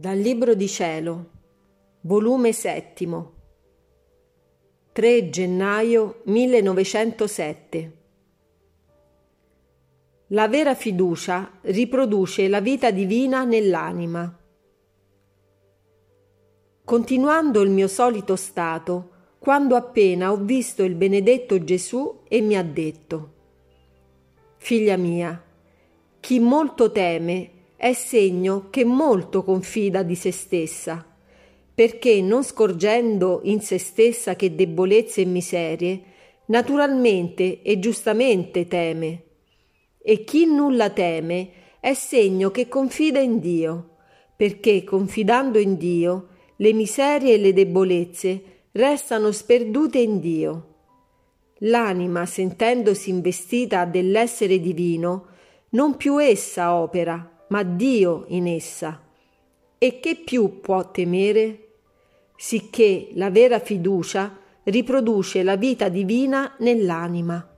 Dal Libro di Cielo, volume settimo, 3 gennaio 1907. La vera fiducia riproduce la vita divina nell'anima. Continuando il mio solito stato, quando appena ho visto il benedetto Gesù e mi ha detto, Figlia mia, chi molto teme è segno che molto confida di se stessa, perché non scorgendo in se stessa che debolezze e miserie, naturalmente e giustamente teme. E chi nulla teme è segno che confida in Dio, perché confidando in Dio le miserie e le debolezze restano sperdute in Dio. L'anima, sentendosi investita dell'essere divino, non più essa opera, ma Dio in essa. E che più può temere? Sicché la vera fiducia riproduce la vita divina nell'anima.